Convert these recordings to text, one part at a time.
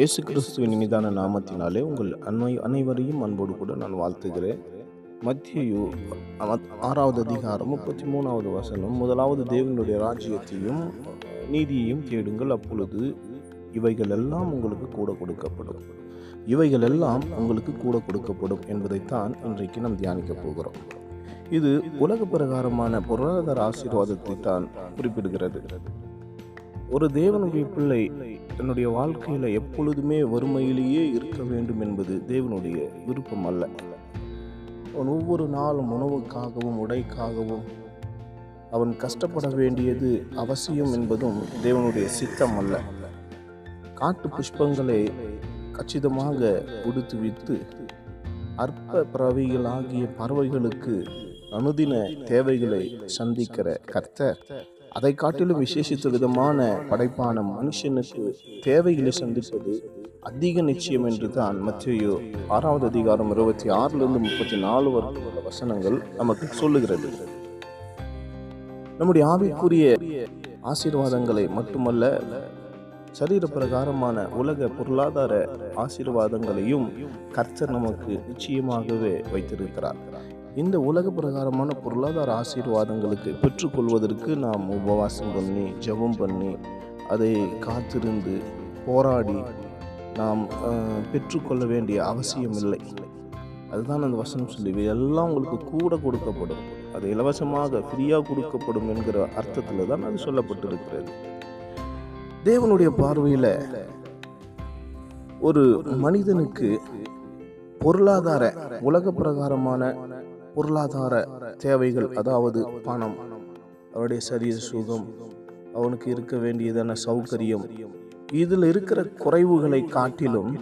இயேசு கிறிஸ்துவின் இனிதான நாமத்தினாலே உங்கள் அன்மை அனைவரையும் அன்போடு கூட நான் வாழ்த்துகிறேன். மத்தியு ஆறாவது அதிகாரம் முப்பத்தி மூணாவது வசனம் முதலாவது தேவனுடைய ராஜ்யத்தையும் நீதியையும் தேடுங்கள் அப்பொழுது இவைகள் எல்லாம் உங்களுக்கு கூட கொடுக்கப்படும். இவைகள் எல்லாம் உங்களுக்கு கூட கொடுக்கப்படும் என்பதைத்தான் இன்றைக்கு நாம் தியானிக்க போகிறோம். இது உலக பிரகாரமான பொருளாதார ஆசீர்வாதத்தை தான் குறிப்பிடுகிறது. ஒரு தேவனுடைய பிள்ளை தன்னுடைய வாழ்க்கையில் எப்பொழுதுமே வறுமையிலேயே இருக்க வேண்டும் என்பது தேவனுடைய விருப்பம் அல்ல. அவன் ஒவ்வொரு நாளும் உணவுக்காகவும் உடைக்காகவும் அவன் கஷ்டப்பட வேண்டியது அவசியம் என்பதும் தேவனுடைய சித்தம் அல்ல. காட்டு புஷ்பங்களை கச்சிதமாக உடுத்து வித்து அற்ப பறவைகளாகிய பறவைகளுக்கு அனுதின தேவைகளை சந்திக்கிற கர்த்தர். அதை காட்டிலும் விசேஷித்த விதமான படைப்பான மனுஷனுக்கு தேவைகளை சந்திப்பது அதிக நிச்சயம் என்று தான் மத்தியோ ஆறாவது அதிகாரம் இருபத்தி ஆறிலிருந்து முப்பத்தி நாலு வரைக்கும் உள்ள வசனங்கள் நமக்கு சொல்லுகிறது. நம்முடைய ஆவிக்குரிய ஆசீர்வாதங்களை மட்டுமல்ல சரீர பிரகாரமான உலக பொருளாதார ஆசீர்வாதங்களையும் கர்த்தர் நமக்கு நிச்சயமாகவே வைத்திருக்கிறார். இந்த உலக பிரகாரமான பொருளாதார ஆசீர்வாதங்களுக்கு பெற்றுக்கொள்வதற்கு நாம் உபவாசம் பண்ணி ஜெபம் பண்ணி அதை காத்திருந்து போராடி நாம் பெற்றுக்கொள்ள வேண்டிய அவசியம் இல்லை அதுதான் அந்த வசனம் சொல்லி எல்லாம் உங்களுக்கு கூட கொடுக்கப்படும். அது இலவசமாக ஃப்ரீயாக கொடுக்கப்படும் என்கிற அர்த்தத்தில் தான் அது சொல்லப்பட்டிருக்கிறது. தேவனுடைய பார்வையில் ஒரு மனிதனுக்கு பொருளாதார உலக பிரகாரமான பொருளாதார தேவைகள் அதாவது பணம் அவருடைய சரீர சுகம் அவனுக்கு இருக்க வேண்டியதான சௌகரியம் இதில் இருக்கிற குறைவுகளை காட்டிலும்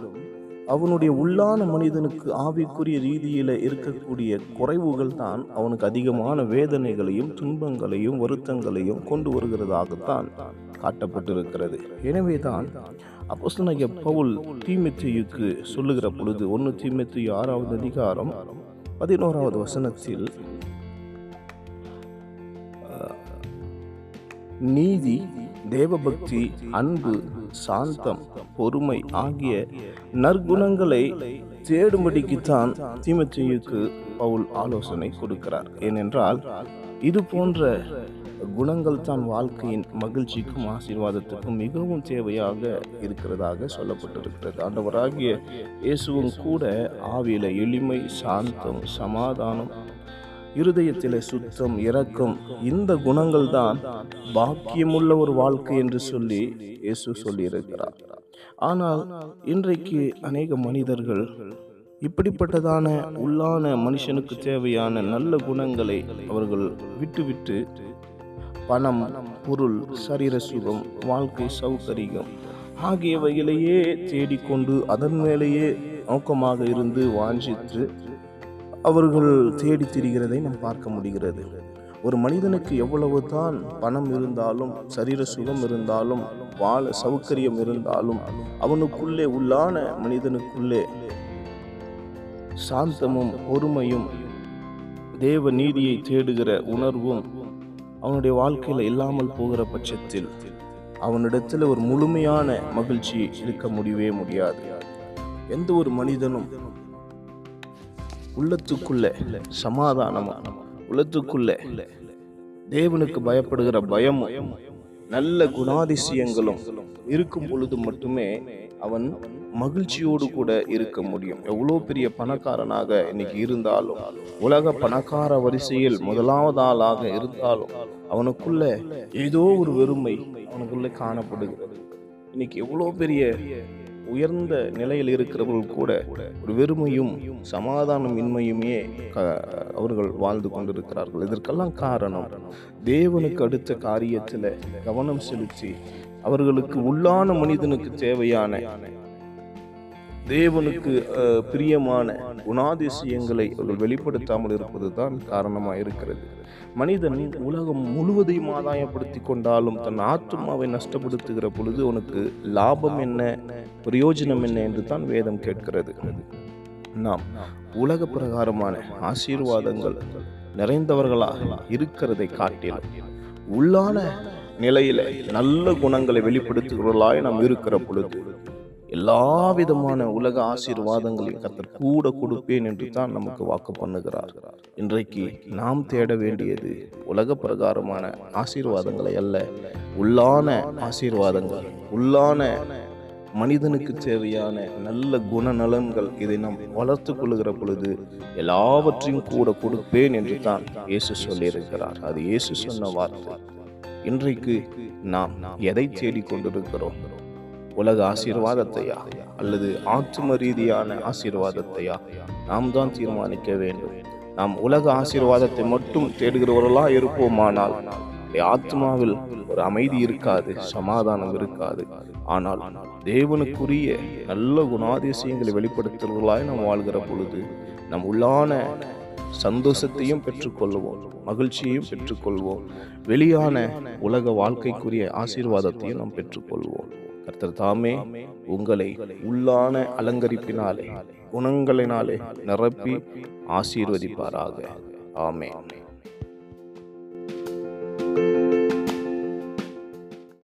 அவனுடைய உள்ளான மனிதனுக்கு ஆவிக்குரிய ரீதியில் இருக்கக்கூடிய குறைவுகள் தான் அவனுக்கு அதிகமான வேதனைகளையும் துன்பங்களையும் வருத்தங்களையும் கொண்டு வருகிறதாகத்தான் காட்டப்பட்டிருக்கிறது. எனவே தான் அப்போஸ்தலனாகிய பவுல் தீமெத்தியுக்கு சொல்லுகிற பொழுது ஒன்று தீமெத்தியு ஆறாவது அதிகாரம் பதினோராவது வசனத்தில் நீதி தேவபக்தி அன்பு சாந்தம் பொறுமை ஆகிய நற்குணங்களை தேடும்படிக்குத்தான் தீமத்தியுக்கு பவுல் ஆலோசனை கொடுக்கிறார். ஏனென்றால் இது போன்ற குணங்கள் தான் வாழ்க்கையின் மகிழ்ச்சிக்கும் ஆசீர்வாதத்துக்கும் மிகவும் தேவையாக இருக்கிறதாக சொல்லப்பட்டிருக்கிறது. ஆண்டவராகிய இயேசுவும் கூட ஆவியில் எளிமை சாந்தம் சமாதானம் இருதயத்தில் சுத்தம் இரக்கம் இந்த குணங்கள் தான் பாக்கியமுள்ள ஒரு வாழ்க்கை என்று சொல்லி இயேசு சொல்லியிருக்கிறார். ஆனால் இன்றைக்கு அநேக மனிதர்கள் இப்படிப்பட்டதான உள்ளான மனுஷனுக்கு தேவையான நல்ல குணங்களை அவர்கள் விட்டுவிட்டு பணம் பொருள் சரீர சுகம் வாழ்க்கை சௌகரியம் ஆகியவைகளையே தேடிக்கொண்டு அதன் மேலேயே நோக்கமாக இருந்து வாஞ்சித்து அவர்கள் தேடி திரிகிறதை நாம் பார்க்க முடிகிறது. ஒரு மனிதனுக்கு எவ்வளவு தான் பணம் இருந்தாலும் சரீர சுகம் இருந்தாலும் வாழ சௌகரியம் இருந்தாலும் அவனுக்குள்ளே உள்ளான மனிதனுக்குள்ளே சாந்தமும் பொறுமையும் தேவ நீதியை தேடுகிற உணர்வும் அவனுடைய வாழ்க்கையில் இல்லாமல் போகிற பட்சத்தில் அவனிடத்தில் ஒரு முழுமையான மகிழ்ச்சி இருக்க முடியவே முடியாது. எந்த ஒரு மனிதனும் உள்ளத்துக்குள்ள சமாதானமும் உள்ளத்துக்குள்ள தேவனுக்கு பயப்படுகிற பயமும் நல்ல குணாதிசயங்களும் இருக்கும் பொழுது மட்டுமே அவன் மகிழ்ச்சியோடு கூட இருக்க முடியும். எவ்வளோ பெரிய பணக்காரனாக இன்னைக்கு இருந்தாலும் உலக பணக்கார வரிசையில் முதலாவது ஆளாக இருந்தாலும் அவனுக்குள்ள ஏதோ ஒரு வெறுமை அவனுக்குள்ள காணப்படுகிறது. இன்னைக்கு எவ்வளோ பெரிய உயர்ந்த நிலையில் இருக்கிறவர்கள் கூட ஒரு வெறுமையும் சமாதானம் இன்மையுமே அவர்கள் வாழ்ந்து கொண்டிருக்கிறார்கள். இதற்கெல்லாம் காரணம் தேவனுக்கு அடுத்த காரியத்தில் கவனம் செலுத்தி அவர்களுக்கு உள்ளான மனிதனுக்கு தேவையான தேவனுக்கு பிரியமான குணாதிசயங்களை அவர்கள் வெளிப்படுத்தாமல் இருப்பது தான் காரணமாக இருக்கிறது. மனிதன் உலகம் முழுவதையும் ஆதாயப்படுத்தி கொண்டாலும் தன் ஆத்மாவை நஷ்டப்படுத்துகிற பொழுது உனக்கு லாபம் என்ன பிரயோஜனம் என்ன என்று தான் வேதம் கேட்கிறது. நாம் உலக பிரகாரமான ஆசீர்வாதங்கள் நிறைந்தவர்களாக இருக்கிறதை காட்டிலும் உள்ளான நிலையில நல்ல குணங்களை வெளிப்படுத்துகிறவர்களாய் நாம் இருக்கிற பொழுது எல்லா விதமான உலக ஆசீர்வாதங்களையும் கத்தர் கூட கொடுப்பேன் என்று தான் நமக்கு வாக்கு பண்ணுகிறார். இன்றைக்கு நாம் தேட வேண்டியது உலக பிரகாரமான ஆசீர்வாதங்களை அல்ல உள்ளான ஆசீர்வாதங்கள் உள்ளான மனிதனுக்கு தேவையான நல்ல குணநலன்கள் இதை நாம் வளர்த்து கொள்கிற பொழுது எல்லாவற்றையும் கூட கொடுப்பேன் என்று தான் இயேசு சொல்லியிருக்கிறார். அது இயேசு சொன்ன வார்த்தை. இன்றைக்கு நாம் எதை தேடிக் கொண்டிருக்கிறோம் உலக ஆசீர்வாதத்தையா? அல்லது ஆத்தும ரீதியான ஆசீர்வாதத்தையா? நாம் தான் தீர்மானிக்க வேண்டும். நாம் உலக ஆசீர்வாதத்தை மட்டும் தேடுகிறவர்களா இருப்போமானால் ஆத்மாவில் ஒரு அமைதி இருக்காது சமாதானம் இருக்காது. ஆனால் தேவனுக்குரிய நல்ல குணாதிசயங்களை வெளிப்படுத்துகிறவர்களாய் நாம் வாழ்கிற பொழுது நம் உள்ளான சந்தோஷத்தையும் பெற்றுக்கொள்வோம் மகிழ்ச்சியையும் பெற்றுக்கொள்வோம். வெளியான உலக வாழ்க்கைக்குரிய ஆசீர்வாதத்தையும் நாம் பெற்றுக்கொள்வோம். கர்த்தர் தாமே உங்களை உள்ளான அலங்கரிப்பினாலே குணங்களினாலே நிரப்பி ஆசீர்வதிப்பாராக. ஆமே